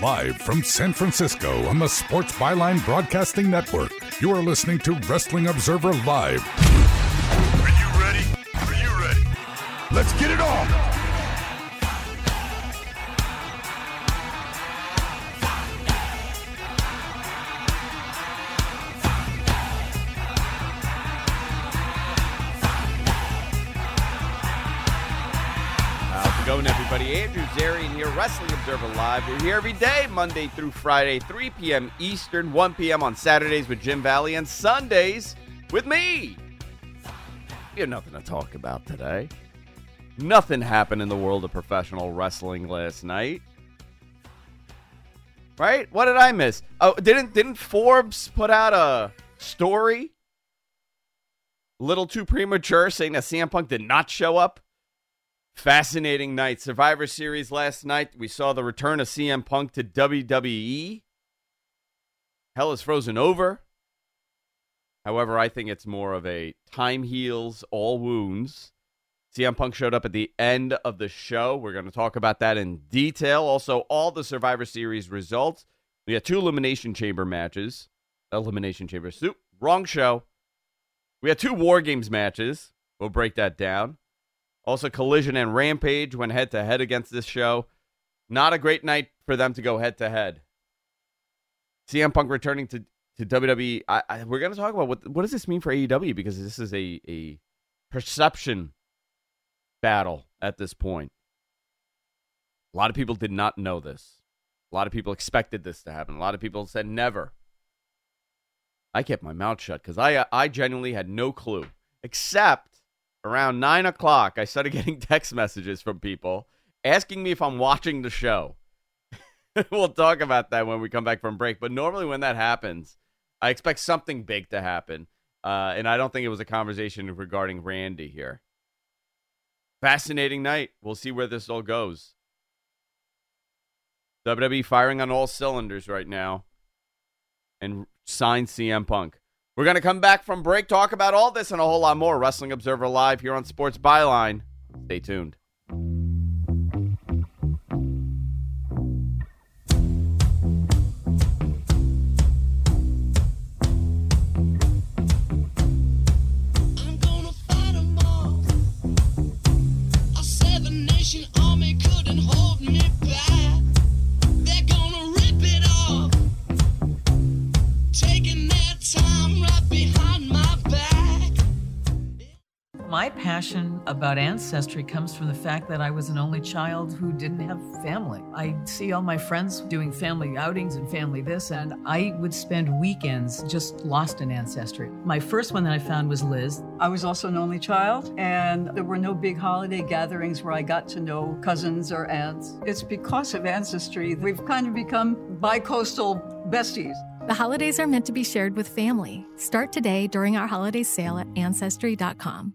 Live from San Francisco on the Sports Byline Broadcasting Network, you are listening to Wrestling Observer Live. Are you ready? Are you ready? Let's get it on! Everybody? Andrew Zarian here, Wrestling Observer Live. We're here every day, Monday through Friday, 3 p.m. Eastern, 1 p.m. on Saturdays with Jim Valley, and Sundays with me. We have nothing to talk about today. Nothing happened in the world of professional wrestling last night. Right? What did I miss? Oh, didn't didn't Forbes put out a story? A little too premature, saying that CM Punk did not show up. Fascinating night. Survivor Series last night. We saw the return of CM Punk to WWE. Hell is frozen over. However, I think it's more of a time heals all wounds. CM Punk showed up at the end of the show. We're going to talk about that in detail. Also, all the Survivor Series results. We had two Elimination Chamber matches. Elimination Chamber. Soup. Wrong show. We had two War Games matches. We'll break that down. Also, Collision and Rampage went head to head against this show. Not a great night for them to go head to head. CM Punk returning to, to WWE. I, I, we're going to talk about what what does this mean for AEW because this is a, a perception battle at this point. A lot of people did not know this. A lot of people expected this to happen. A lot of people said never. I kept my mouth shut because I I genuinely had no clue, except around nine o'clock, I started getting text messages from people asking me if I'm watching the show. we'll talk about that when we come back from break. But normally, when that happens, I expect something big to happen. Uh, and I don't think it was a conversation regarding Randy here. Fascinating night. We'll see where this all goes. WWE firing on all cylinders right now and sign CM Punk. We're going to come back from break, talk about all this and a whole lot more. Wrestling Observer Live here on Sports Byline. Stay tuned. About ancestry comes from the fact that I was an only child who didn't have family. I see all my friends doing family outings and family this, and I would spend weekends just lost in ancestry. My first one that I found was Liz. I was also an only child, and there were no big holiday gatherings where I got to know cousins or aunts. It's because of ancestry. We've kind of become bi-coastal besties. The holidays are meant to be shared with family. Start today during our holiday sale at Ancestry.com.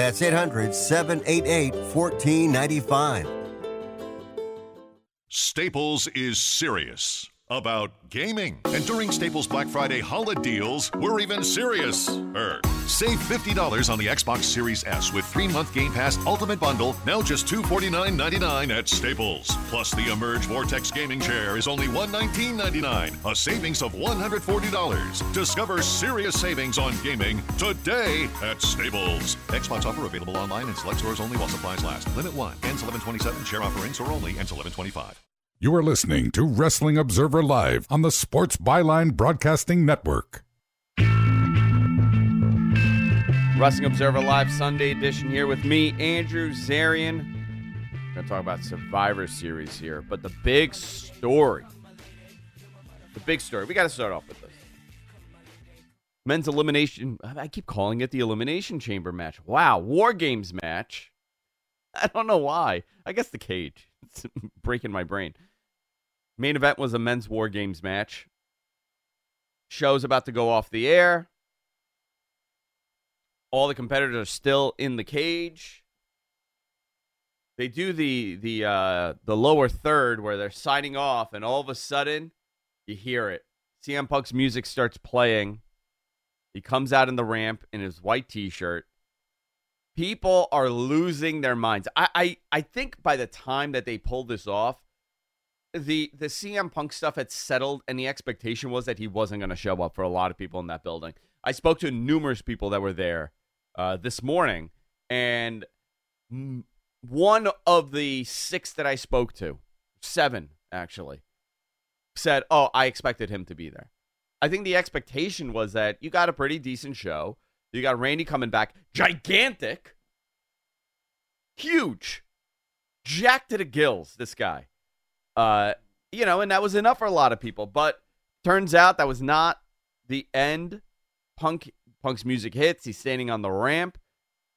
That's 800 788 1495. Staples is serious about gaming. And during Staples Black Friday holiday deals, we're even serious. Er, save $50 on the Xbox Series S with three-month Game Pass Ultimate Bundle, now just $249.99 at Staples. Plus, the Emerge Vortex Gaming Chair is only $119.99, a savings of $140. Discover serious savings on gaming today at Staples. Xbox offer available online in select stores only while supplies last. Limit 1. Ends 1127. Share offer in store only. Ends 1125. You are listening to Wrestling Observer Live on the Sports Byline Broadcasting Network. Wrestling Observer Live Sunday edition here with me, Andrew Zarian. We're going to talk about Survivor Series here, but the big story. The big story. We got to start off with this. Men's elimination. I keep calling it the Elimination Chamber match. Wow. War Games match. I don't know why. I guess the cage. It's breaking my brain. Main event was a men's War Games match. Show's about to go off the air. All the competitors are still in the cage. They do the the uh, the lower third where they're signing off, and all of a sudden, you hear it. CM Punk's music starts playing. He comes out in the ramp in his white T-shirt. People are losing their minds. I, I I think by the time that they pulled this off, the the CM Punk stuff had settled, and the expectation was that he wasn't going to show up for a lot of people in that building. I spoke to numerous people that were there uh, this morning, and one of the six that I spoke to, seven actually, said, "Oh, I expected him to be there." I think the expectation was that you got a pretty decent show. You got Randy coming back, gigantic, huge, jacked to the gills. This guy. Uh, you know, and that was enough for a lot of people. But turns out that was not the end. Punk Punk's music hits. He's standing on the ramp.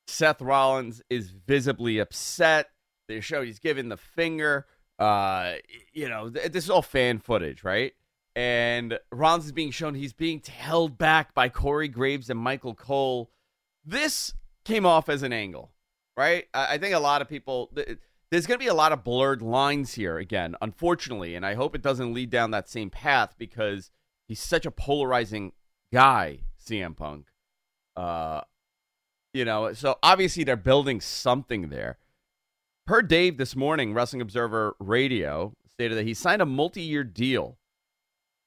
Seth Rollins is visibly upset. They show he's giving the finger. Uh, you know, th- this is all fan footage, right? And Rollins is being shown he's being held back by Corey Graves and Michael Cole. This came off as an angle, right? I, I think a lot of people. Th- there's going to be a lot of blurred lines here again, unfortunately, and I hope it doesn't lead down that same path because he's such a polarizing guy, CM Punk. Uh, you know, so obviously they're building something there. Per Dave this morning, Wrestling Observer Radio stated that he signed a multi-year deal.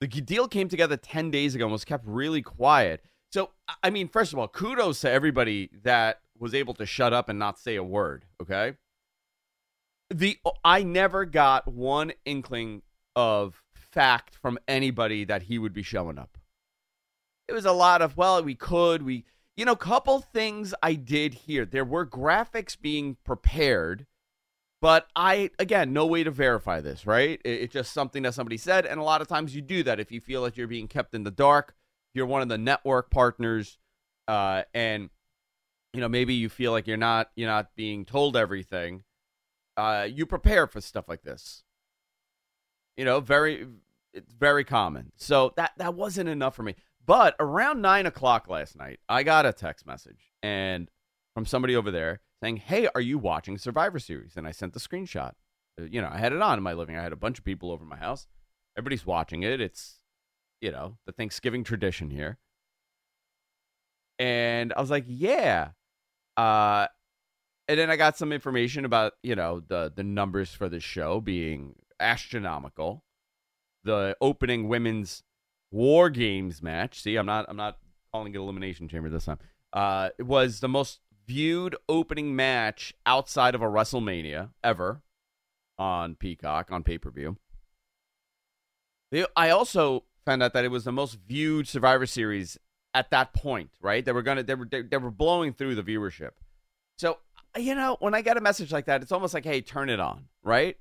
The deal came together 10 days ago and was kept really quiet. So, I mean, first of all, kudos to everybody that was able to shut up and not say a word, okay? The I never got one inkling of fact from anybody that he would be showing up. It was a lot of well, we could, we you know, couple things I did here. There were graphics being prepared, but I again, no way to verify this, right? It, it's just something that somebody said, and a lot of times you do that if you feel like you're being kept in the dark. You're one of the network partners, uh, and you know maybe you feel like you're not you're not being told everything uh, you prepare for stuff like this. You know, very it's very common. So that that wasn't enough for me. But around nine o'clock last night, I got a text message and from somebody over there saying, "Hey, are you watching Survivor Series?" And I sent the screenshot. Uh, You know, I had it on in my living. I had a bunch of people over my house. Everybody's watching it. It's you know the Thanksgiving tradition here. And I was like, "Yeah." Uh, and then I got some information about you know the the numbers for the show being astronomical. The opening women's War Games match. See, I'm not I'm not calling it Elimination Chamber this time. Uh, it was the most viewed opening match outside of a WrestleMania ever on Peacock on pay per view. I also found out that it was the most viewed Survivor Series at that point. Right? They were gonna they were they, they were blowing through the viewership. So you know when I get a message like that, it's almost like, hey, turn it on, right?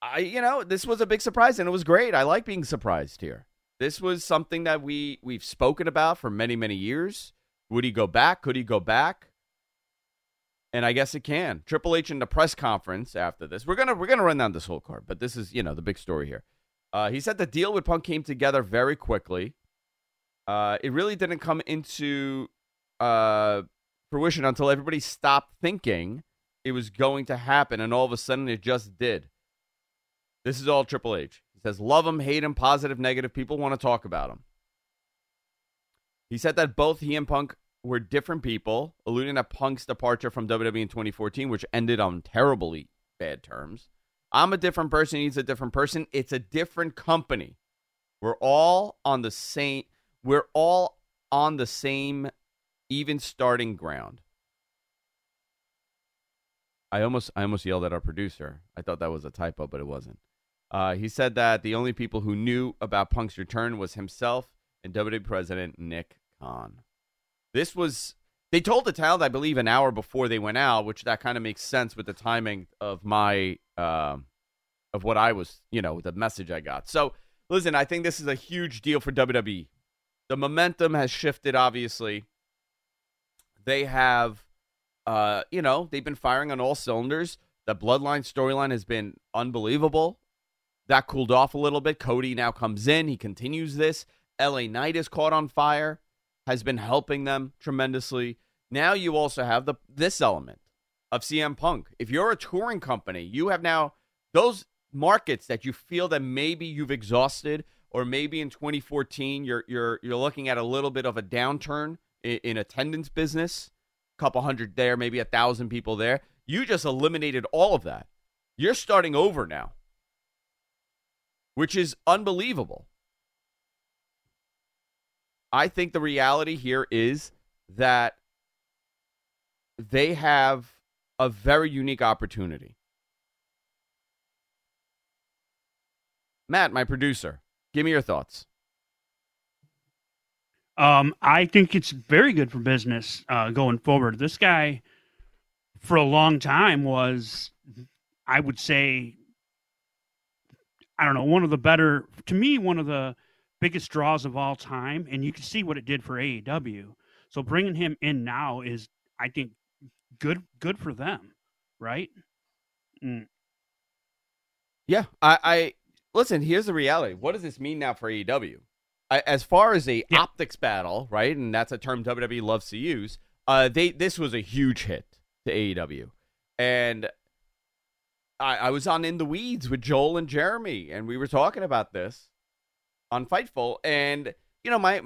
I, you know, this was a big surprise and it was great. I like being surprised here. This was something that we we've spoken about for many many years. Would he go back? Could he go back? And I guess it can. Triple H in the press conference after this. We're gonna we're gonna run down this whole card, but this is you know the big story here. Uh, he said the deal with Punk came together very quickly. Uh, it really didn't come into uh, fruition until everybody stopped thinking it was going to happen, and all of a sudden it just did. This is all Triple H. He says, love him, hate him, positive, negative. People want to talk about him. He said that both he and Punk were different people, alluding to Punk's departure from WWE in 2014, which ended on terribly bad terms. I'm a different person. He's a different person. It's a different company. We're all on the same. We're all on the same, even starting ground. I almost, I almost yelled at our producer. I thought that was a typo, but it wasn't. Uh, he said that the only people who knew about Punk's return was himself and WWE President Nick Khan. This was they told the talent, I believe, an hour before they went out, which that kind of makes sense with the timing of my uh, of what I was, you know, the message I got. So listen, I think this is a huge deal for WWE. The momentum has shifted, obviously. They have, uh, you know, they've been firing on all cylinders. The Bloodline storyline has been unbelievable. That cooled off a little bit. Cody now comes in. He continues this. LA Knight is caught on fire, has been helping them tremendously. Now you also have the this element of CM Punk. If you're a touring company, you have now those markets that you feel that maybe you've exhausted, or maybe in 2014 you're you're you're looking at a little bit of a downturn in, in attendance business, a couple hundred there, maybe a thousand people there. You just eliminated all of that. You're starting over now which is unbelievable. I think the reality here is that they have a very unique opportunity. Matt, my producer, give me your thoughts. Um, I think it's very good for business uh, going forward. This guy, for a long time, was, I would say, I don't know, one of the better, to me, one of the biggest draws of all time. And you can see what it did for AEW. So bringing him in now is, I think, good good for them, right? Mm. Yeah, I, I listen. Here's the reality. What does this mean now for AEW? I, as far as a optics battle, right? And that's a term WWE loves to use. Uh, they this was a huge hit to AEW, and I, I was on in the weeds with Joel and Jeremy, and we were talking about this on Fightful, and you know, my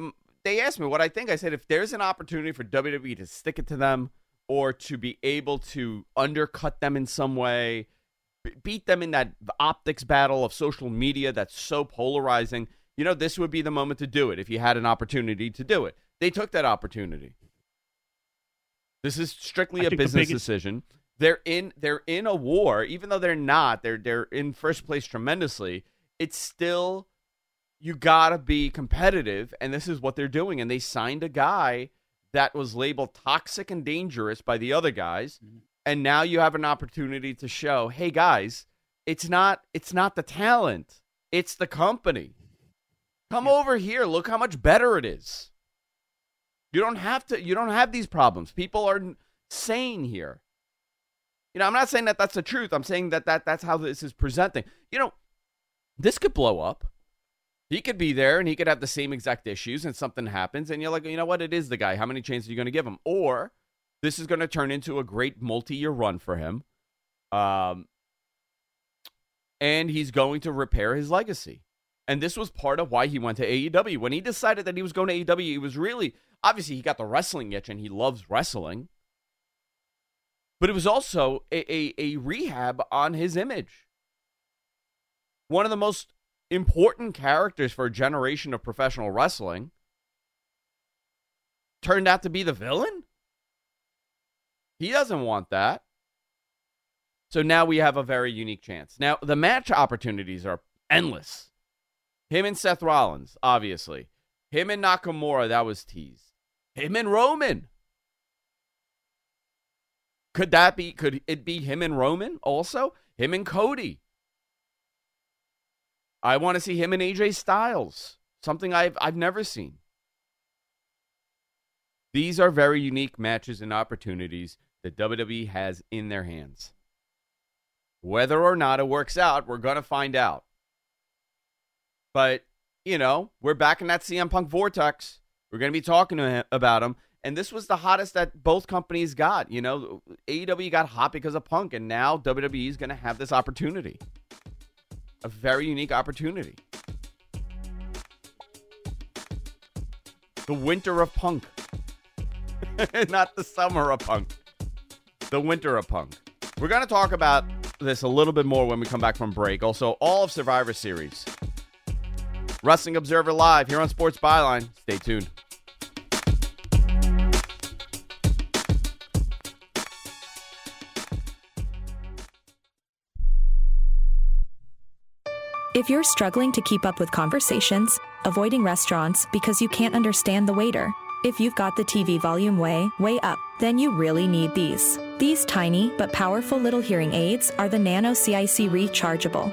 they asked me what I think. I said if there's an opportunity for WWE to stick it to them or to be able to undercut them in some way, beat them in that optics battle of social media that's so polarizing, you know, this would be the moment to do it if you had an opportunity to do it. They took that opportunity. This is strictly I a business biggest- decision. They're in they're in a war, even though they're not. They're they're in first place tremendously. It's still you gotta be competitive, and this is what they're doing. And they signed a guy that was labeled toxic and dangerous by the other guys, mm-hmm. and now you have an opportunity to show, hey guys, it's not it's not the talent, it's the company. Come over here, look how much better it is. You don't have to. You don't have these problems. People are sane here. You know, I'm not saying that that's the truth. I'm saying that, that that's how this is presenting. You know, this could blow up. He could be there and he could have the same exact issues and something happens and you're like, you know what? It is the guy. How many chances are you going to give him? Or this is going to turn into a great multi-year run for him. Um, and he's going to repair his legacy. And this was part of why he went to AEW. When he decided that he was going to AEW, he was really obviously he got the wrestling itch and he loves wrestling. But it was also a, a, a rehab on his image. One of the most important characters for a generation of professional wrestling turned out to be the villain? He doesn't want that. So now we have a very unique chance. Now, the match opportunities are endless. Him and Seth Rollins, obviously. Him and Nakamura, that was teased. Him and Roman. Could that be, could it be him and Roman also? Him and Cody. I want to see him and AJ Styles. Something I've I've never seen. These are very unique matches and opportunities that WWE has in their hands. Whether or not it works out, we're going to find out. But, you know, we're back in that CM Punk vortex. We're going to be talking to him about him. And this was the hottest that both companies got. You know, AEW got hot because of Punk, and now WWE is going to have this opportunity. A very unique opportunity. The winter of Punk. Not the summer of Punk. The winter of Punk. We're going to talk about this a little bit more when we come back from break. Also, all of Survivor Series. Wrestling Observer Live here on Sports Byline. Stay tuned. If you're struggling to keep up with conversations, avoiding restaurants because you can't understand the waiter, if you've got the TV volume way, way up, then you really need these. These tiny but powerful little hearing aids are the Nano CIC rechargeable,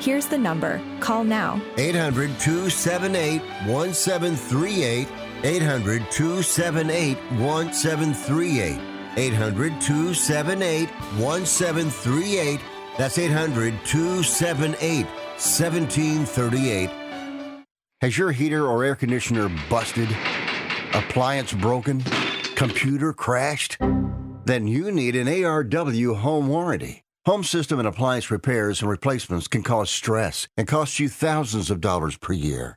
Here's the number. Call now. 800 278 1738. 800 278 1738. 800 278 1738. That's 800 278 1738. Has your heater or air conditioner busted? Appliance broken? Computer crashed? Then you need an ARW home warranty. Home system and appliance repairs and replacements can cause stress and cost you thousands of dollars per year.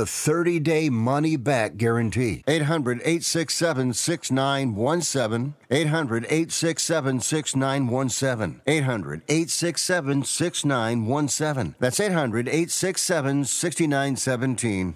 a 30 day money back guarantee. 800 867 6917. 800 867 6917. 800 867 6917. That's 800 867 6917.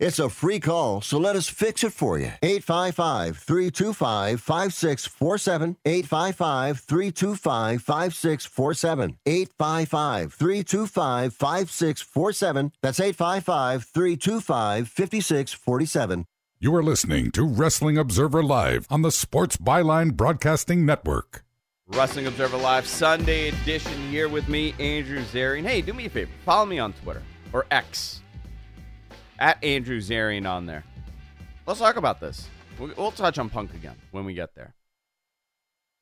It's a free call, so let us fix it for you. 855 325 5647. 855 325 5647. 855 325 5647. That's 855 325 5647. You are listening to Wrestling Observer Live on the Sports Byline Broadcasting Network. Wrestling Observer Live Sunday edition here with me, Andrew Zarian. Hey, do me a favor. Follow me on Twitter or X at Andrew Zarian on there. Let's talk about this. We- We'll touch on Punk again when we get there.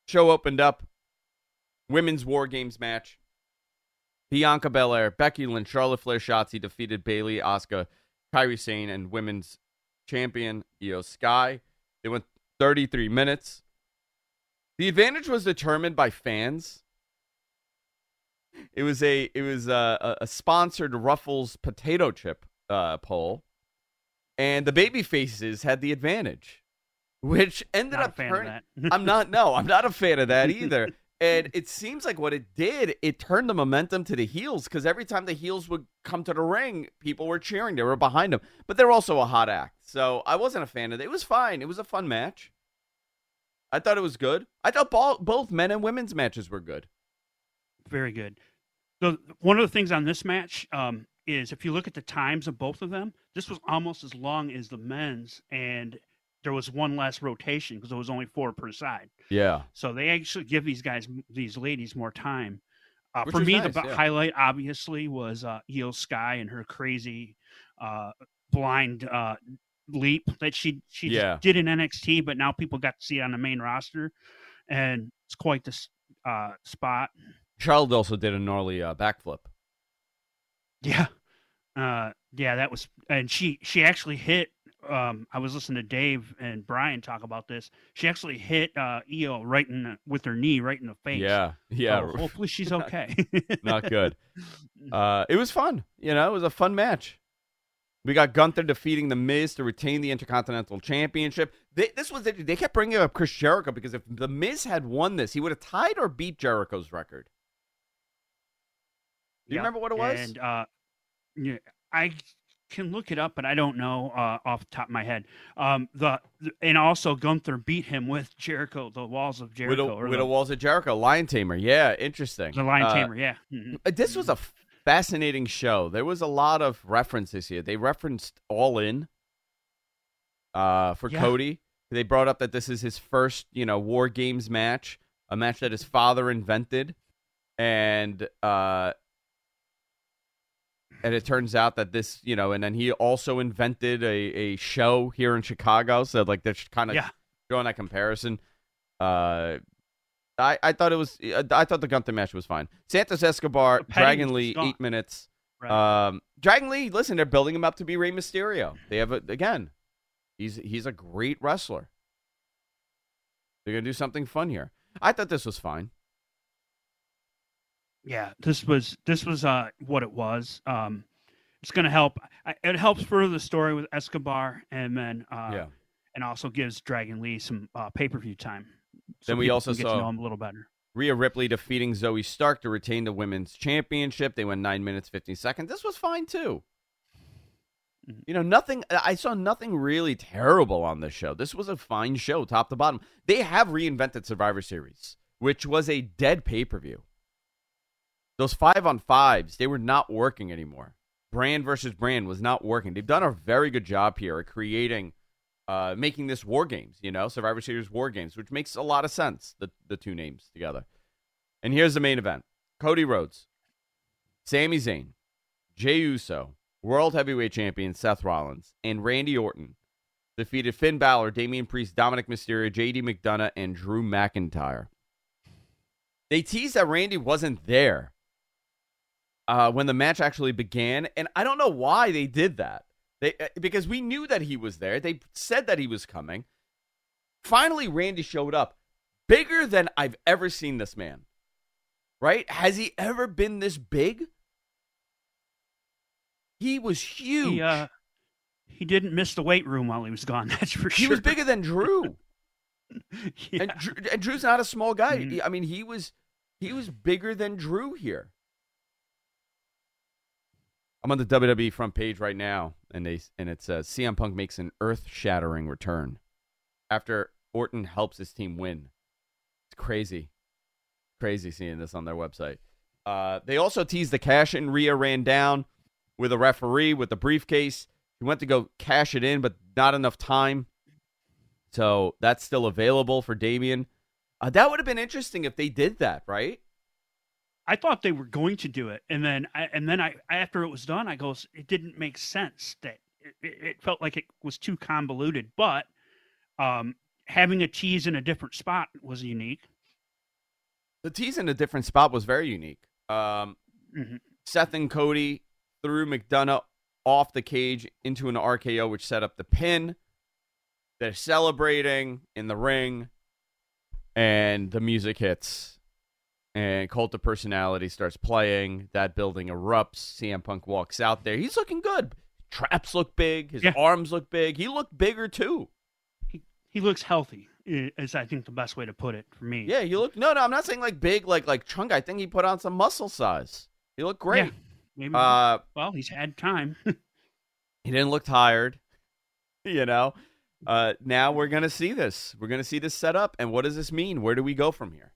Show opened up. Women's War Games match. Bianca Belair, Becky Lynch, Charlotte Flair, Shotzi defeated Bayley, Asuka, Kairi Sane, and women's champion Iyo Sky. They went 33 minutes. The advantage was determined by fans. It was a it was a, a sponsored Ruffles potato chip uh, poll, and the baby faces had the advantage, which ended Not a up fan of that. I'm not. No, I'm not a fan of that either. and it seems like what it did, it turned the momentum to the heels because every time the heels would come to the ring, people were cheering. They were behind them, but they're also a hot act. So I wasn't a fan of it. It was fine. It was a fun match. I thought it was good. I thought ball, both men and women's matches were good. Very good. So one of the things on this match um, is if you look at the times of both of them, this was almost as long as the men's, and there was one less rotation because there was only four per side. Yeah. So they actually give these guys, these ladies, more time. Uh, for me, nice, the yeah. highlight obviously was uh, Iyo Sky and her crazy uh, blind uh, leap that she she Yeah. did in NXT, but now people got to see it on the main roster, and it's quite the uh, spot. Charlotte also did a gnarly uh, backflip. Yeah. Uh yeah, that was and she she actually hit um I was listening to Dave and Bryan talk about this. She actually hit uh Iyo right in the, with her knee right in the face. Yeah, yeah. So hopefully she's okay. Not good. Uh, it was fun. You know, it was a fun match. We got Gunther defeating The Miz to retain the Intercontinental Championship. They, this was they kept bringing up Chris Jericho because if The Miz had won this, he would have tied or beat Jericho's record. Do you Yeah. remember what it was? And uh yeah, I can look it up, but I don't know uh, off the top of my head. Um, the and also Gunther beat him with Jericho, the walls of with Jericho, a, or with the, a Walls of Jericho, Lion Tamer. Yeah, interesting. the Lion Uh, Tamer. Yeah, Mhm. Uh, This was a fascinating show. There was a lot of references here. They referenced All In uh, for Yeah. Cody. They brought up that this is his first, you know, War Games match, a match that his father invented, and uh, and it turns out that this, you know, and then he also invented a, a show here in Chicago. So like, they're kind of Yeah. drawing that comparison. Uh, I, I thought it was I thought the Gunther match was fine. Santos Escobar, Dragon Lee, gone. eight minutes. Right. Um, Dragon Lee, listen, they're building him up to be Rey Mysterio. They have a, again, he's he's a great wrestler. They're gonna do something fun here. I thought this was fine. Yeah, this was this was uh what it was. Um, it's going to help. I- It helps further the story with Escobar, and then uh, Yeah. and also gives Dragon Lee some uh, pay per view time. So Then we also get saw- to know him a little better. Rhea Ripley defeating Zoey Stark to retain the women's championship. They went nine minutes fifty seconds. This was fine too. Mm-hmm. You know, nothing. I saw nothing really terrible on this show. This was a fine show, top to bottom. They have reinvented Survivor Series, which was a dead pay per view. Those five on fives, they were not working anymore. Brand versus brand was not working. They've done a very good job here at creating, uh, making this war games. You know, Survivor Series war games, which makes a lot of sense. The the two names together. And here's the main event: Cody Rhodes, Sami Zayn, Jey Uso, World Heavyweight Champion Seth Rollins, and Randy Orton defeated Finn Balor, Damian Priest, Dominik Mysterio, JD McDonagh, and Drew McIntyre. They teased that Randy wasn't there uh, when the match actually began, and I don't know why they did that. They uh, because we knew that he was there. They said that he was coming. Finally, Randy showed up, bigger than I've ever seen this man. Right? Has he ever been this big? He was huge. He uh, he didn't miss the weight room while he was gone. That's for sure. He was bigger than Drew. and, Drew, and Drew's not a small guy. Mhm. I mean, he was he was bigger than Drew here. I'm on the WWE front page right now, and they and it says CM Punk makes an earth-shattering return after Orton helps his team win. It's crazy, crazy seeing this on their website. Uh, they also teased the cash in. Rhea ran down with a referee with the briefcase. He went to go cash it in, but not enough time. So that's still available for Damian. Uh, that would have been interesting if they did that, right? I thought they were going to do it, and then I, and then I after it was done, I goes, it didn't make sense. That it, it felt like it was too convoluted. But um, having a tease in a different spot was unique. The tease in a different spot was very unique. Um, Mhm. Seth and Cody threw McDonagh off the cage into an RKO, which set up the pin. They're celebrating in the ring, and the music hits, and Cult of Personality starts playing. That building erupts. CM Punk walks out there. He's looking good. Traps look big. His Yeah. arms look big. He looked bigger too. He he looks healthy. Is I think the best way to put it for me. Yeah, he looked. No, no, I'm not saying like big, like like chunk. I think he put on some muscle size. He looked great. Yeah, maybe. Uh, well, he's had time. He didn't look tired. You know. Uh, now we're gonna see this. We're gonna see this set up, and what does this mean? Where do we go from here?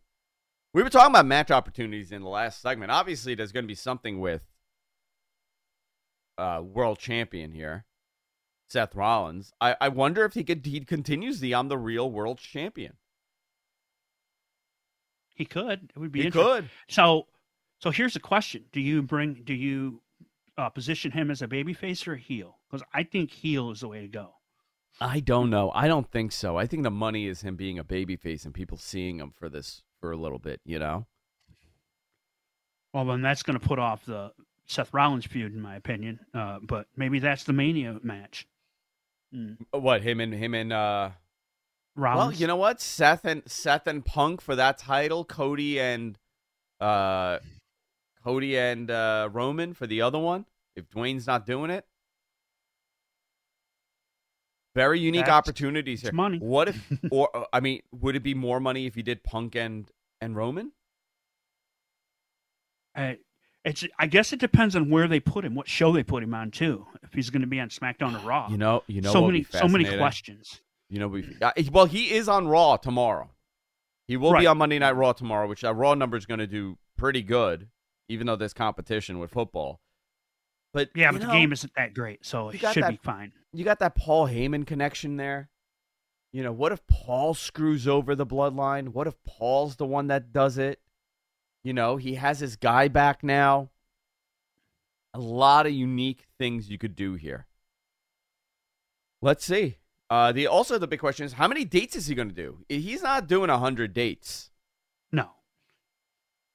We were talking about match opportunities in the last segment. Obviously, there's going to be something with uh, world champion here, Seth Rollins. I, I wonder if he could he continues the I'm the real world champion. He could. It would be He could. So, so here's the question: Do you bring? Do you uh, position him as a babyface or a heel? Because I think heel is the way to go. I don't know. I don't think so. I think the money is him being a babyface and people seeing him for this for a little bit. You know. Well, then that's going to put off the Seth Rollins feud, in my opinion. Uh, but maybe that's the Mania match. Mm. What him and him and uh Well, you know what? Seth and Seth and Punk for that title, Cody and uh Cody and uh Roman for the other one. If Dwayne's not doing it. Very unique That's- opportunities here. money. What if or uh, I mean, would it be more money if you did Punk and and Roman? Uh, it's. I guess it depends on where they put him, what show they put him on too. If he's going to be on SmackDown or Raw. You know, you know so many, so many questions. You know, we uh, well, he is on Raw tomorrow. He will be on Monday Night Raw tomorrow, which that Raw number is going to do pretty good, even though there's competition with football. But Yeah, but the game isn't that great, so it should that- be fine. You got that Paul Heyman connection there. You know, what if Paul screws over the bloodline? What if Paul's the one that does it? You know, he has his guy back now. A lot of unique things you could do here. Let's see. Uh, the also the big question is how many dates is he going to do? He's not doing hundred dates.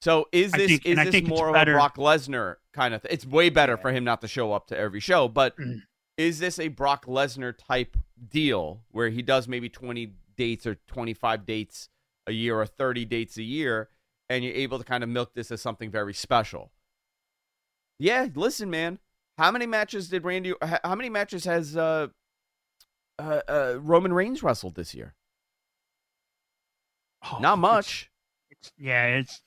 So is this think- is this more of a Brock Lesnar kind of? Th- it's way better for him not to show up to every show, but Mm. is this a Brock Lesnar type deal where he does maybe twenty dates or twenty five dates a year or thirty dates a year, and you're able to kind of milk this as something very special? Yeah, listen, man. How many matches did Randy? How many matches has uh, uh, uh, Roman Reigns wrestled this year? Oh, Not it's- much. It's, yeah, it's.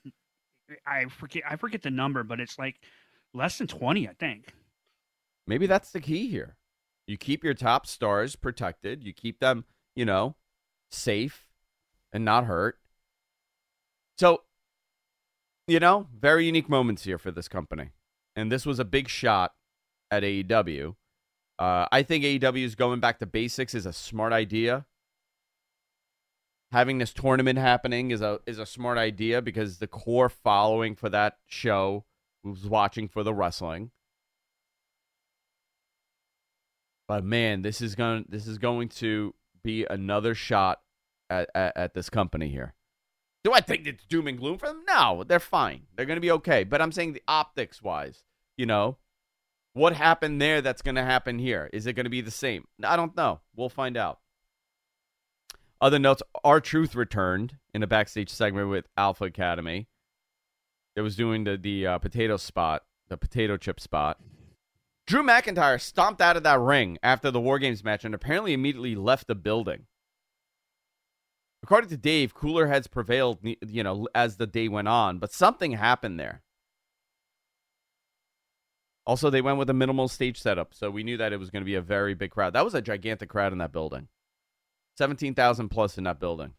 I forget. I forget the number, but it's like less than twenty, I think. Maybe that's the key here. You keep your top stars protected. You keep them, you know, safe and not hurt. So, you know, very unique moments here for this company. And this was a big shot at AEW. Uh, I think AEW is going back to basics is a smart idea. Having this tournament happening is a is a smart idea because the core following for that show was watching for the wrestling. But man, this is going this is going to be another shot at, at, at this company here. Do I think it's doom and gloom for them? No, they're fine. They're going to be okay. But I'm saying the optics wise, you know, what happened there that's going to happen here? Is it going to be the same? I don't know. We'll find out. Other notes: R-Truth returned in a backstage segment with Alpha Academy. It was doing the the uh, potato spot, the potato chip spot. Drew McIntyre stomped out of that ring after the War Games match and apparently immediately left the building. According to Dave, cooler heads prevailed, you know, as the day went on, but something happened there. Also, they went with a minimal stage setup, so we knew that it was going to be a very big crowd. That was a gigantic crowd in that building. 17,000 plus in that building.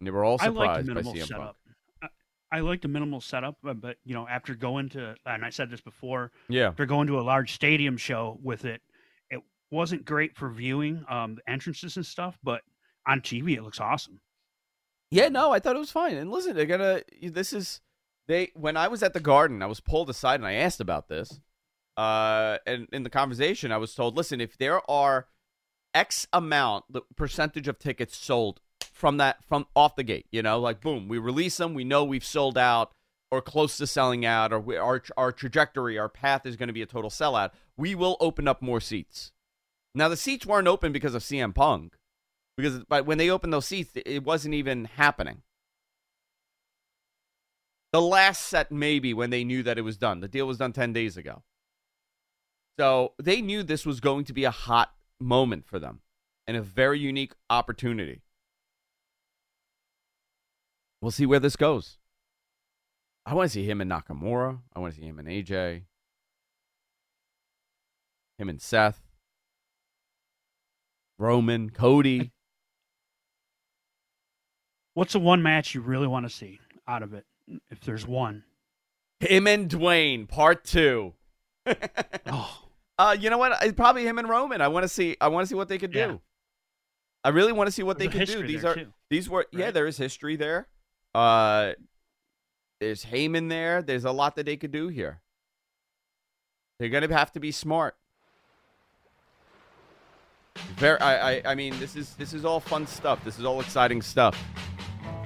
And they were all I like the surprised by minimal CM Punk. setup. I, I like the minimal setup, but, you know, after going to, and I said this before, Yeah. after going to a large stadium show with it, it wasn't great for viewing um, the entrances and stuff, but on TV it looks awesome. Yeah, no, I thought it was fine. And listen, they're gonna. This is they. When I was at the Garden, I was pulled aside and I asked about this. Uh, and in the conversation, I was told, listen, if there are X amount, the percentage of tickets sold from that from off the gate, you know, like boom, we release them, we know we've sold out or close to selling out, or we, our our trajectory, our path is going to be a total sellout. We will open up more seats. Now the seats weren't open because of CM Punk because but when they opened those seats, it wasn't even happening. The last set, maybe, when they knew that it was done. The deal was done 10 days ago. So they knew this was going to be a hot moment for them and a very unique opportunity. We'll see where this goes. I want to see him and Nakamura. I want to see him and AJ. Him and Seth. Roman, Cody. What's the one match you really want to see out of it, if there's one? Him and Dwayne, part two. oh. Uh, you know what? It's probably him and Roman. I want to see. I want to see what they could do. Yeah. I really want to see what There's they could do. These are too, these were yeah. There is history there. Uh, there's Heyman there. There's a lot that they could do here. They're gonna have to be smart. Very. I, I. I mean, this is this is all fun stuff. This is all exciting stuff.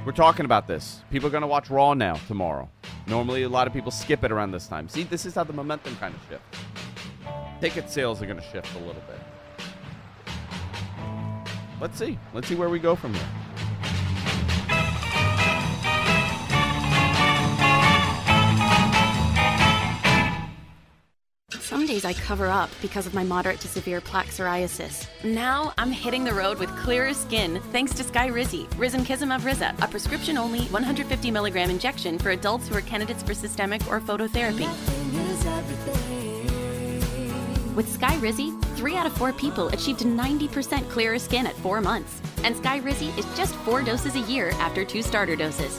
We're talking about this. People are gonna watch Raw now tomorrow. Normally, a lot of people skip it around this time. See, this is how the momentum kind of shifts. Ticket sales are gonna shift a little bit. Let's see. Let's see where we go from here. Some days I cover up because of my moderate to severe plaque psoriasis. Now I'm hitting the road with clearer skin thanks to Sky Skyrizi, Risankizumab Riza, a prescription-only 150 milligram injection for adults who are candidates for systemic or phototherapy. With Skyrizi, three out of four people achieved 90% clearer skin at four months. And Skyrizi is just four doses a year after two starter doses.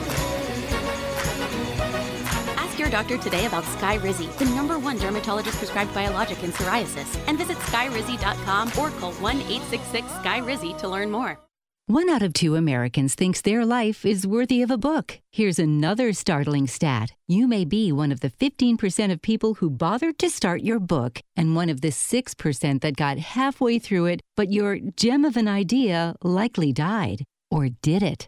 Doctor today about Skyrizi, the number one dermatologist prescribed biologic in psoriasis, and visit skyrizi.com or call 1 866 Skyrizi to learn more. One out of two Americans thinks their life is worthy of a book. Here's another startling stat. You may be one of the 15% of people who bothered to start your book, and one of the 6% that got halfway through it, but your gem of an idea likely died. Or did it?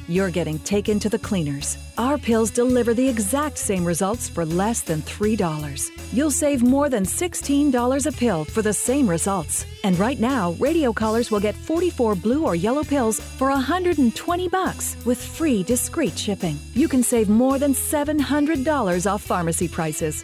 you're getting taken to the cleaners. Our pills deliver the exact same results for less than $3. You'll save more than $16 a pill for the same results. And right now, radio callers will get 44 blue or yellow pills for 120 bucks with free discreet shipping. You can save more than $700 off pharmacy prices.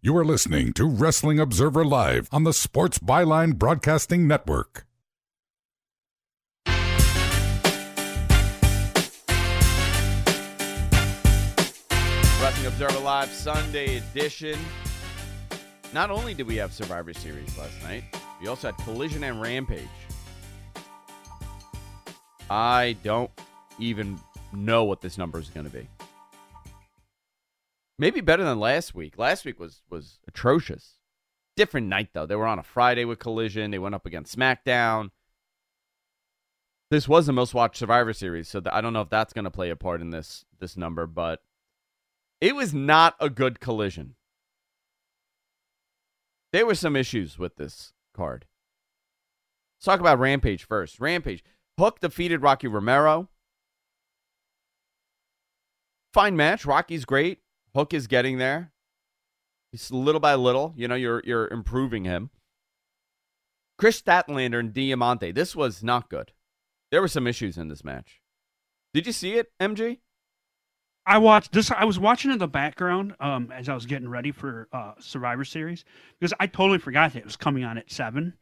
You are listening to Wrestling Observer Live on the Sports Byline Broadcasting Network. Wrestling Observer Live Sunday edition. Not only did we have Survivor Series last night, we also had Collision and Rampage. I don't even know what this number is going to be. Maybe better than last week. Last week was was atrocious. Different night though. They were on a Friday with Collision. They went up against SmackDown. This was the most watched Survivor Series, so I don't know if that's going to play a part in this this number, but it was not a good Collision. There were some issues with this card. Let's talk about Rampage first. Rampage. Hook defeated Rocky Romero. Fine match. Rocky's great. Hook is getting there. He's little by little. You know, you're you're improving him. Kris Statlander and Diamante. This was not good. There were some issues in this match. Did you see it, MG? I watched this. I was watching in the background um, as I was getting ready for uh, Survivor Series because I totally forgot that it was coming on at seven.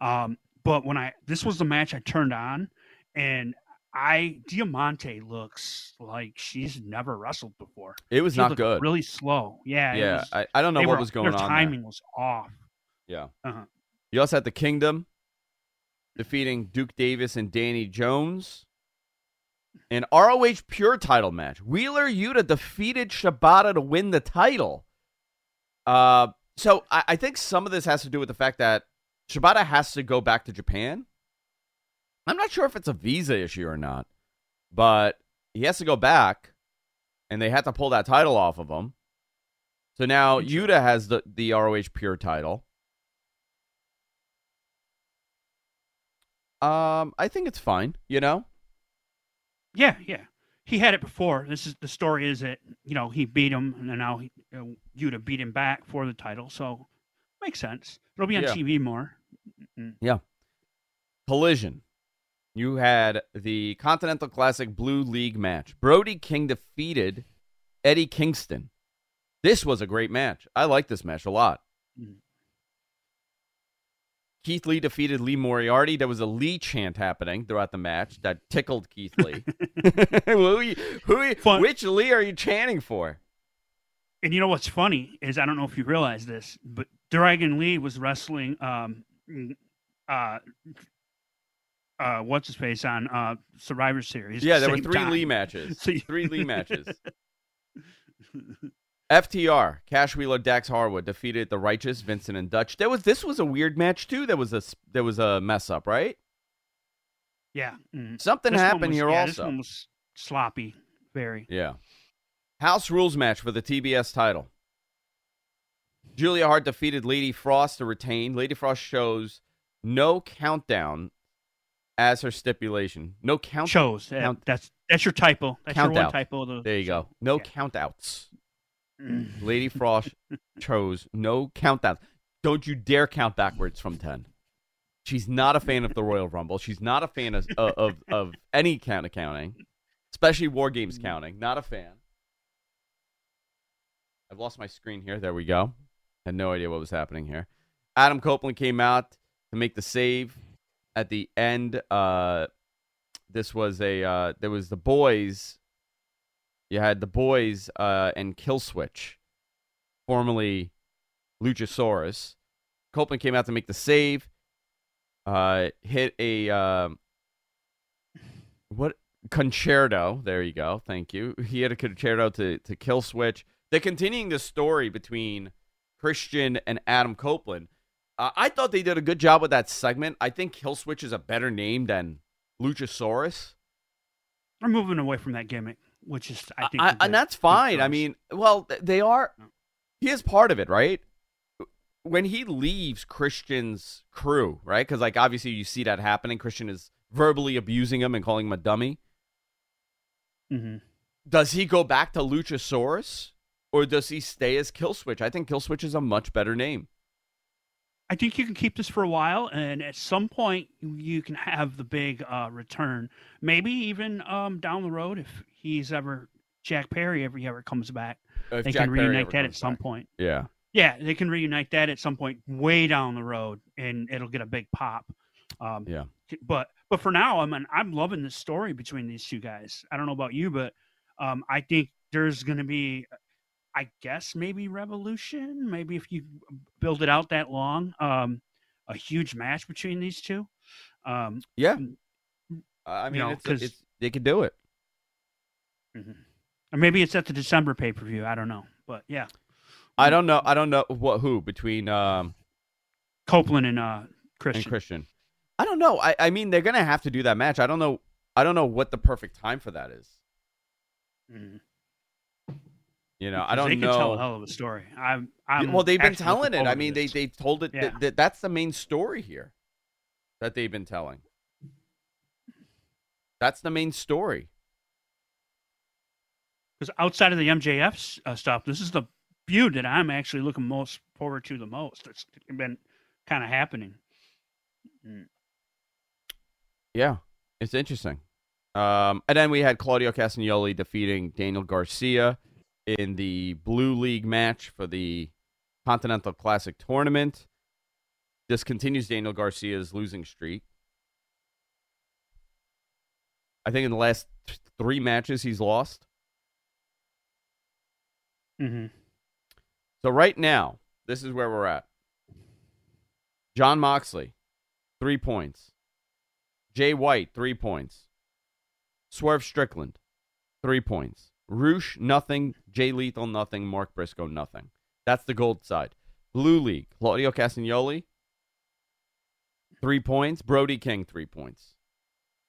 Um, but when I this was the match I turned on, and I Diamante looks like she's never wrestled before. It was She not good. Really slow. Yeah. Yeah, was- I- I don't know what were- was going their on there. Timing was off. Yeah. Uh-huh. You also had the Kingdom defeating Duke Davis and Danny Jones. An ROH Pure title match. Wheeler Yuta defeated Shibata to win the title. Uh, so I, I think some of this has to do with the fact that Shibata has to go back to Japan. I'm not sure if it's a visa issue or not, but he has to go back, and they had to pull that title off of him. So now Yuta has the, the ROH Pure title. Um, I think it's fine. You know, Yeah, yeah. He had it before. This is the story is that you know he beat him, and now he, uh, Yuta beat him back for the title. So makes sense. It'll be on Yeah. TV more. Mm. Yeah. Collision. You had the Continental Classic Blue League match. Brody King defeated Eddie Kingston. This was a great match. I like this match a lot. Mhm. Keith Lee defeated Lee Moriarty. There was a Lee chant happening throughout the match that tickled Keith Lee. who, you- who, you- which Lee are you chanting for? And you know what's funny is I don't know if you realize this, but Dragon Lee was wrestling um uh uh what's his face on uh Survivor Series. Yeah, there were three time. Lee matches. Three Lee matches. FTR, Cash Wheeler, Dax Harwood defeated the Righteous, Vincent and Dutch. There was this was a weird match too. There was a there was a mess up, right? Yeah. mhm. Something This happened was- here yeah, This one was sloppy, very. Yeah. House rules match for the TBS title. Julia Hart defeated Lady Frost to retain. Lady Frost shows no countdown as her stipulation. No count Shows. Yeah, count- that's that's your typo. That's count your one out. typo. The There you go. No count outs. Mm. Lady Frost chose no countdown. Don't you dare count backwards from 10. She's not a fan of the Royal Rumble. She's not a fan of, of, of, of any count accounting, especially War Games Mm. counting. Not a fan. I've lost my screen here. There we go. Had no idea what was happening here. Adam Copeland came out to make the save at the end. Uh, this was a uh, there was the boys. You had the boys uh, and Killswitch, formerly Luchasaurus. Copeland came out to make the save. Uh, hit a um what Con-Chair-To? There you go. Thank you. He had a Con-Chair-To to to Killswitch. They're continuing the story between Christian and Adam Copeland. Uh, I thought they did a good job with that segment. I think Killswitch is a better name than Luchasaurus. We're moving away from that gimmick, which is I think, I, and that's fine. I mean, well, they are. He is part of it, right? when he leaves Christian's crew, right? Because like obviously you see that happening. Christian is verbally abusing him and calling him a dummy. hmm Does he go back to Luchasaurus, or does he stay as Killswitch? I think Killswitch is a much better name. I think you can keep this for a while, and at some point you can have the big uh, return. Maybe even um, down the road, if he's ever Jack Perry ever he ever comes back, If they Jack can reunite that at some back. point. Yeah. Yeah, they can reunite that at some point way down the road, and it'll get a big pop. Um, Yeah. But but for now, I mean, I'm loving this story between these two guys. I don't know about you, but um, I think there's going to be, I guess, maybe revolution. Maybe if you build it out that long, um, a huge match between these two. Um, Yeah. I mean, know, it's, it's, they could do it. or maybe it's at the December pay per view. I don't know, but yeah, I don't know. I don't know what who between um Copeland and uh, Christian. and Christian. I don't know. I, I mean, they're gonna have to do that match. I don't know. I don't know what the perfect time for that is. Mhm. You know, I don't they know. They can tell a hell of a story. I'm, I'm well, they've been telling it. I mean, they they told it. Yeah. That, that that's the main story here. That they've been telling. That's the main story. because outside of the MJF uh, stuff, this is the feud that I'm actually looking most forward to the most. It's been kind of happening. Mm. Yeah, it's interesting. Um, and then we had Claudio Castagnoli defeating Daniel Garcia in the Blue League match for the Continental Classic tournament. This continues Daniel Garcia's losing streak. I think in the last three matches he's lost. hmm So right now, this is where we're at. Jon Moxley, three points. Jay White, three points. Swerve Strickland, three points. Rush, nothing. Jay Lethal, nothing. Mark Briscoe, nothing. That's the gold side. Blue League, Claudio Castagnoli, three points. Brody King, three points.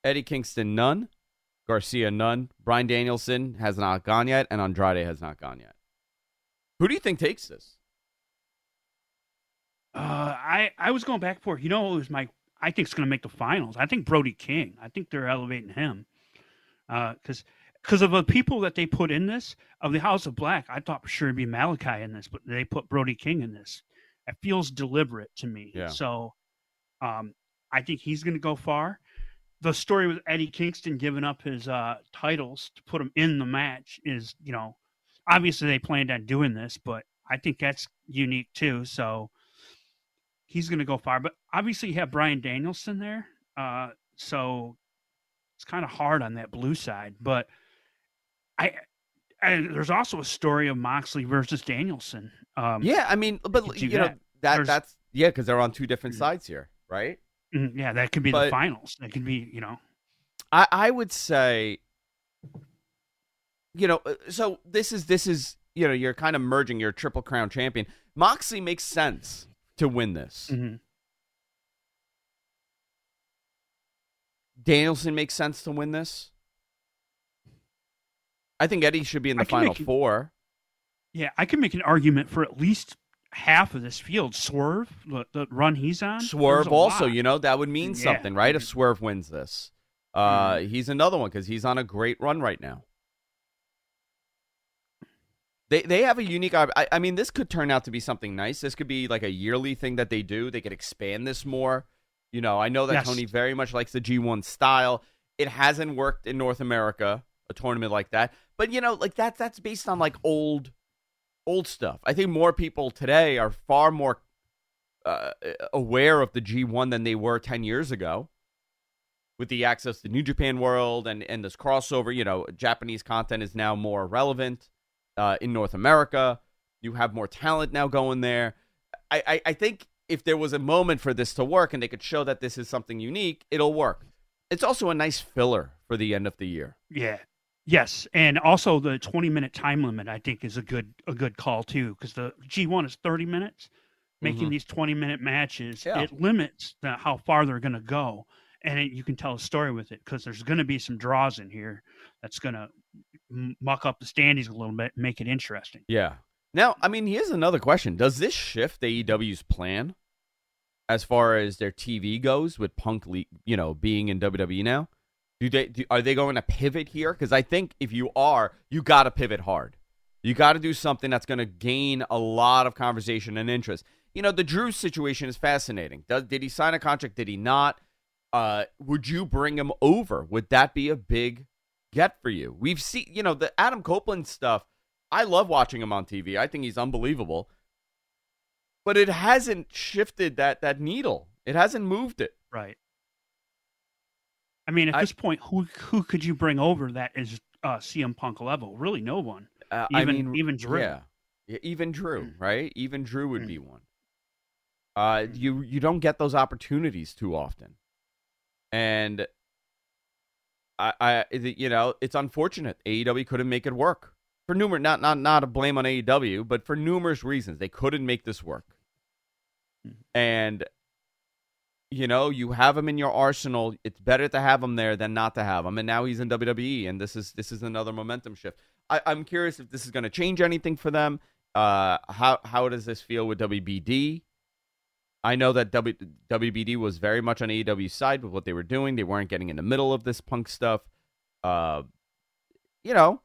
Eddie Kingston, none. Garcia, none. Bryan Danielson has not gone yet, and Andrade has not gone yet. Who do you think takes this? Uh, I I was going back for you know it was my I think it's going to make the finals. I think Brody King. I think they're elevating him because because of the people that they put in this of the House of Black. I thought for sure it'd be Malakai in this, but they put Brody King in this. It feels deliberate to me. Yeah. So, um, I think he's going to go far. The story with Eddie Kingston giving up his uh, titles to put him in the match is, you know, obviously they planned on doing this, but I think that's unique too. So he's going to go far. But obviously you have Bryan Danielson there, uh, so it's kind of hard on that blue side. But I, I there's also a story of Moxley versus Danielson. Um, Yeah, I mean, but do you know that. that that's yeah, because they're on two different sides here, right? Mhm, yeah, that could be But- the finals. That could be, you know, I I would say, you know, uh, so this is this is you know you're kind of merging your triple crown champion. Moxley makes sense to win this. Mhm. Danielson makes sense to win this. I think Eddie should be in the final make four. yeah, I can make an argument for at least half of this field. Swerve, the, the run he's on. Swerve also, lot. you know, that would mean Yeah. Mm-hmm. something, right? If Swerve wins this, uh, he's another one because he's on a great run right now. They they have a unique. I, I mean, this could turn out to be something nice. This could be like a yearly thing that they do. They could expand this more. You know, I know that Yes. Tony very much likes the G1 style. It hasn't worked in North America, a tournament like that. But you know, like that that's based on like old old stuff. I think more people today are far more uh, aware of the G1 than they were 10 years ago with the access to New Japan World and, and this crossover. You know, Japanese content is now more relevant uh, in North America. You have more talent now going there. I, I, I think if there was a moment for this to work and they could show that this is something unique, it'll work. It's also a nice filler for the end of the year. Yeah. Yes, and also the 20 minute time limit I think is a good a good call too because the G1 is 30 minutes. Making Mhm. these 20 minute matches, Yeah. it limits the, how far they're going to go, and it, you can tell a story with it because there's going to be some draws in here that's going to muck up the standings a little bit, and make it interesting. Yeah. Now, I mean, here's another question: Does this shift AEW's plan as far as their TV goes with Punk, you know, being in WWE now? Do they do, are they going to pivot here? Because I think if you are, you got to pivot hard. You got to do something that's going to gain a lot of conversation and interest. You know, the Drew situation is fascinating. Does, did he sign a contract? Did he not? Uh, would you bring him over? Would that be a big get for you? We've seen, you know, the Adam Copeland stuff. I love watching him on TV. I think he's unbelievable. But it hasn't shifted that that needle. It hasn't moved it. Right. I mean, at I- this point, who who could you bring over that is uh, CM Punk level? Really, no one. Uh, even I mean, even Drew. Yeah. Yeah, even Drew, Mm. right? Even Drew would be one. Uh, you you don't get those opportunities too often, and I I you know it's unfortunate. AEW couldn't make it work for numerous not not not a blame on AEW, but for numerous reasons they couldn't make this work. And you know you have him in your arsenal. It's better to have him there than not to have him. And now he's in WWE, and this is this is another momentum shift. I, I'm curious if this is going to change anything for them. Uh, how how does this feel with WBD? I know that w, WBD was very much on AEW's side with what they were doing. They weren't getting in the middle of this punk stuff. Uh, you know,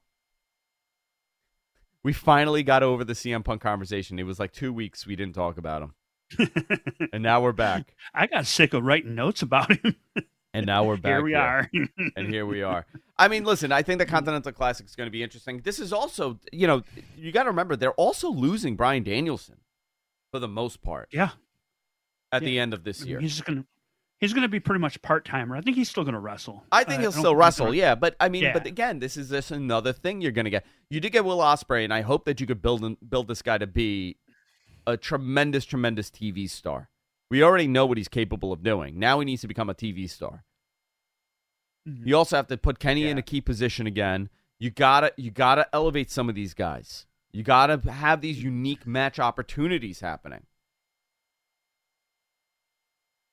we finally got over the CM Punk conversation. It was like two weeks we didn't talk about him, and now we're back. I got sick of writing notes about him. And now we're back. Here we are. and here we are. I mean, listen, I think the Continental Classic is going to be interesting. This is also, you know, you got to remember they're also losing Bryan Danielson for the most part. Yeah. At the end of this year. he's gonna he's gonna be pretty much part timer. I think he's still gonna wrestle. I think Uh, he'll still wrestle, yeah. But I mean, Yeah. but again, this is just another thing you're going to get. You did get Will Ospreay, and I hope that you could build build this guy to be a tremendous, tremendous TV star. We already know what he's capable of doing. Now he needs to become a TV star. Mm-hmm. You also have to put Kenny in a key position again. You gotta you gotta elevate some of these guys. You gotta have these unique match opportunities happening.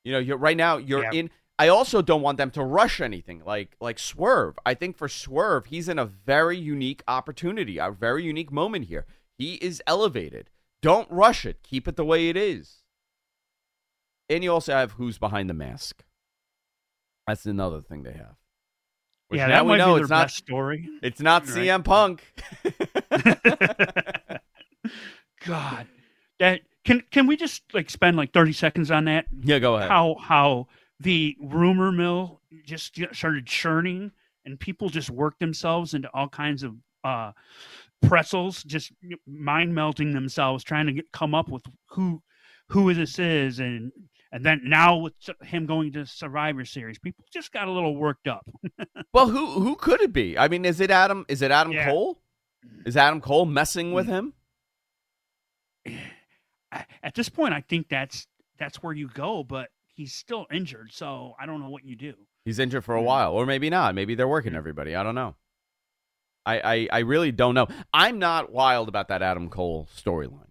You know, you're right now you're Yeah. in I also don't want them to rush anything like like Swerve. I think for Swerve, he's in a very unique opportunity, a very unique moment here. He is elevated. Don't rush it. Keep it the way it is. And you also have who's behind the mask. That's another thing they have. Which Yeah, now that we know it's not story. It's not Right. CM Punk. God, that can can we just like spend like thirty seconds on that? Yeah, go ahead. How how the rumor mill just started churning, and people just worked themselves into all kinds of uh, pretzels, just mind melting themselves, trying to get, come up with who who this is, and and then now with him going to Survivor Series, people just got a little worked up. well, who who could it be? I mean, is it Adam? Is it Adam Yeah. Cole? Is Adam Cole messing with him? At this point, I think that's that's where you go, but he's still injured, so I don't know what you do. He's injured for a while, or maybe not. Maybe they're working everybody. I don't know. I, I, I really don't know. I'm not wild about that Adam Cole storyline.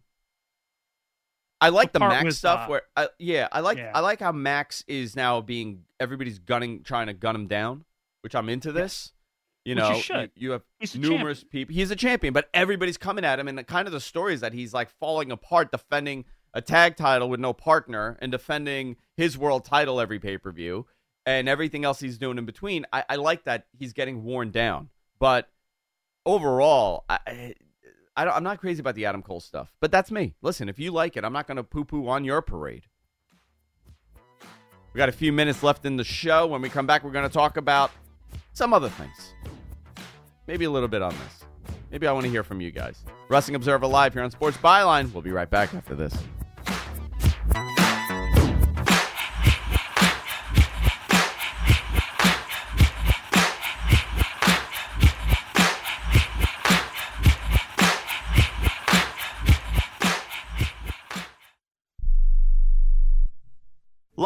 I like the part Max stuff uh, where, I, yeah, I like yeah. I like how Max is now being everybody's gunning, trying to gun him down, which I'm into this. You you know, should. you have numerous people. He's a champion, but everybody's coming at him, and the, kind of the story is that he's like falling apart, defending a tag title with no partner, and defending his world title every pay per view, and everything else he's doing in between. I, I like that he's getting worn down, but overall, I, I, I'm not crazy about the Adam Cole stuff. But that's me. Listen, if you like it, I'm not going to poo poo on your parade. We got a few minutes left in the show. When we come back, we're going to talk about some other things. Maybe a little bit on this. Maybe I want to hear from you guys. Wrestling Observer Live here on Sports Byline. We'll be right back after this.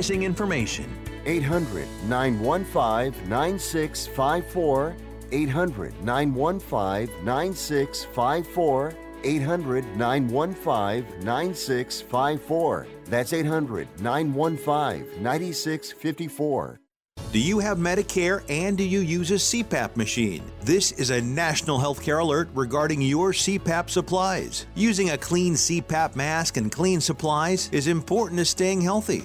information. 800 915 9654. 800 915 9654. 800 915 9654. That's 800 915 9654. Do you have Medicare and do you use a CPAP machine? This is a national healthcare alert regarding your CPAP supplies. Using a clean CPAP mask and clean supplies is important to staying healthy.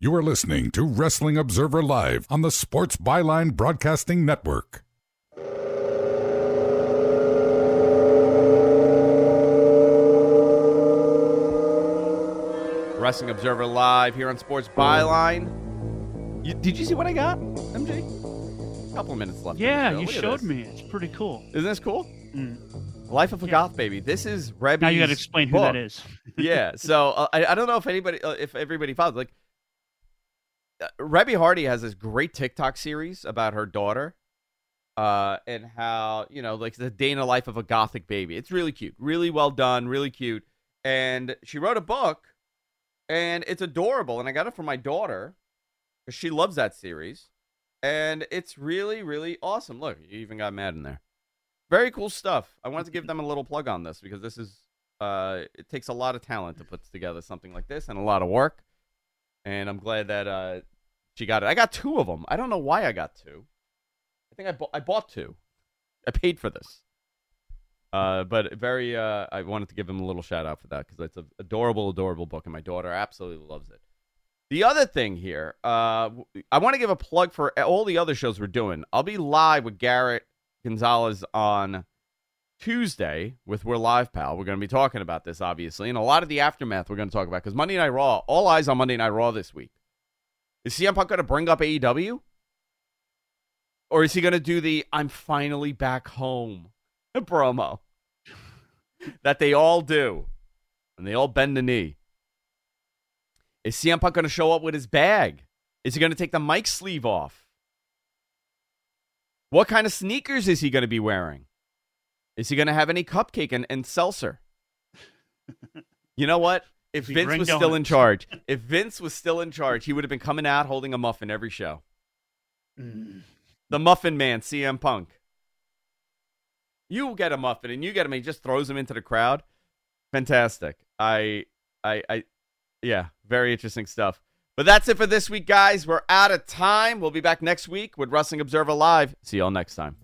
You are listening to Wrestling Observer Live on the Sports Byline Broadcasting Network. Wrestling Observer Live here on Sports Byline. You, did you see what I got, MJ? A couple of minutes left. Yeah, you Look showed me. It's pretty cool. Isn't this cool? Mm. Life of a Goth Baby. This is Reby's Now you gotta explain who that is. yeah. So uh, I, I don't know if anybody, uh, if everybody follows. Like, Reby Hardy has this great TikTok series about her daughter, uh, and how you know, like the day in the life of a gothic baby. It's really cute, really well done, really cute. And she wrote a book, and it's adorable. And I got it for my daughter because she loves that series, and it's really, really awesome. Look, you even got mad in there. Very cool stuff. I wanted to give them a little plug on this because this is uh, it takes a lot of talent to put together something like this and a lot of work. And I'm glad that uh, she got it. I got two of them. I don't know why I got two. I think I bought I bought two. I paid for this. Uh, but very uh, I wanted to give him a little shout out for that because it's an adorable, adorable book, and my daughter absolutely loves it. The other thing here, uh, I want to give a plug for all the other shows we're doing. I'll be live with Garrett Gonzalez on Tuesday with We're Live Pal. We're going to be talking about this, obviously, and a lot of the aftermath we're going to talk about because Monday Night Raw, all eyes on Monday Night Raw this week. Is CM Punk going to bring up AEW? Or is he going to do the I'm finally back home promo that they all do? And they all bend the knee. Is CM Punk going to show up with his bag? Is he going to take the mic sleeve off? What kind of sneakers is he going to be wearing? Is he going to have any cupcake and, and seltzer? you know what? If Vince was still in charge, if Vince was still in charge, he would have been coming out holding a muffin every show. Mm. The Muffin Man, CM Punk. You get a muffin and you get him, he just throws him into the crowd. Fantastic. I I, I, yeah, very interesting stuff. But that's it for this week, guys. We're out of time. We'll be back next week with Wrestling Observer Live. See y'all next time.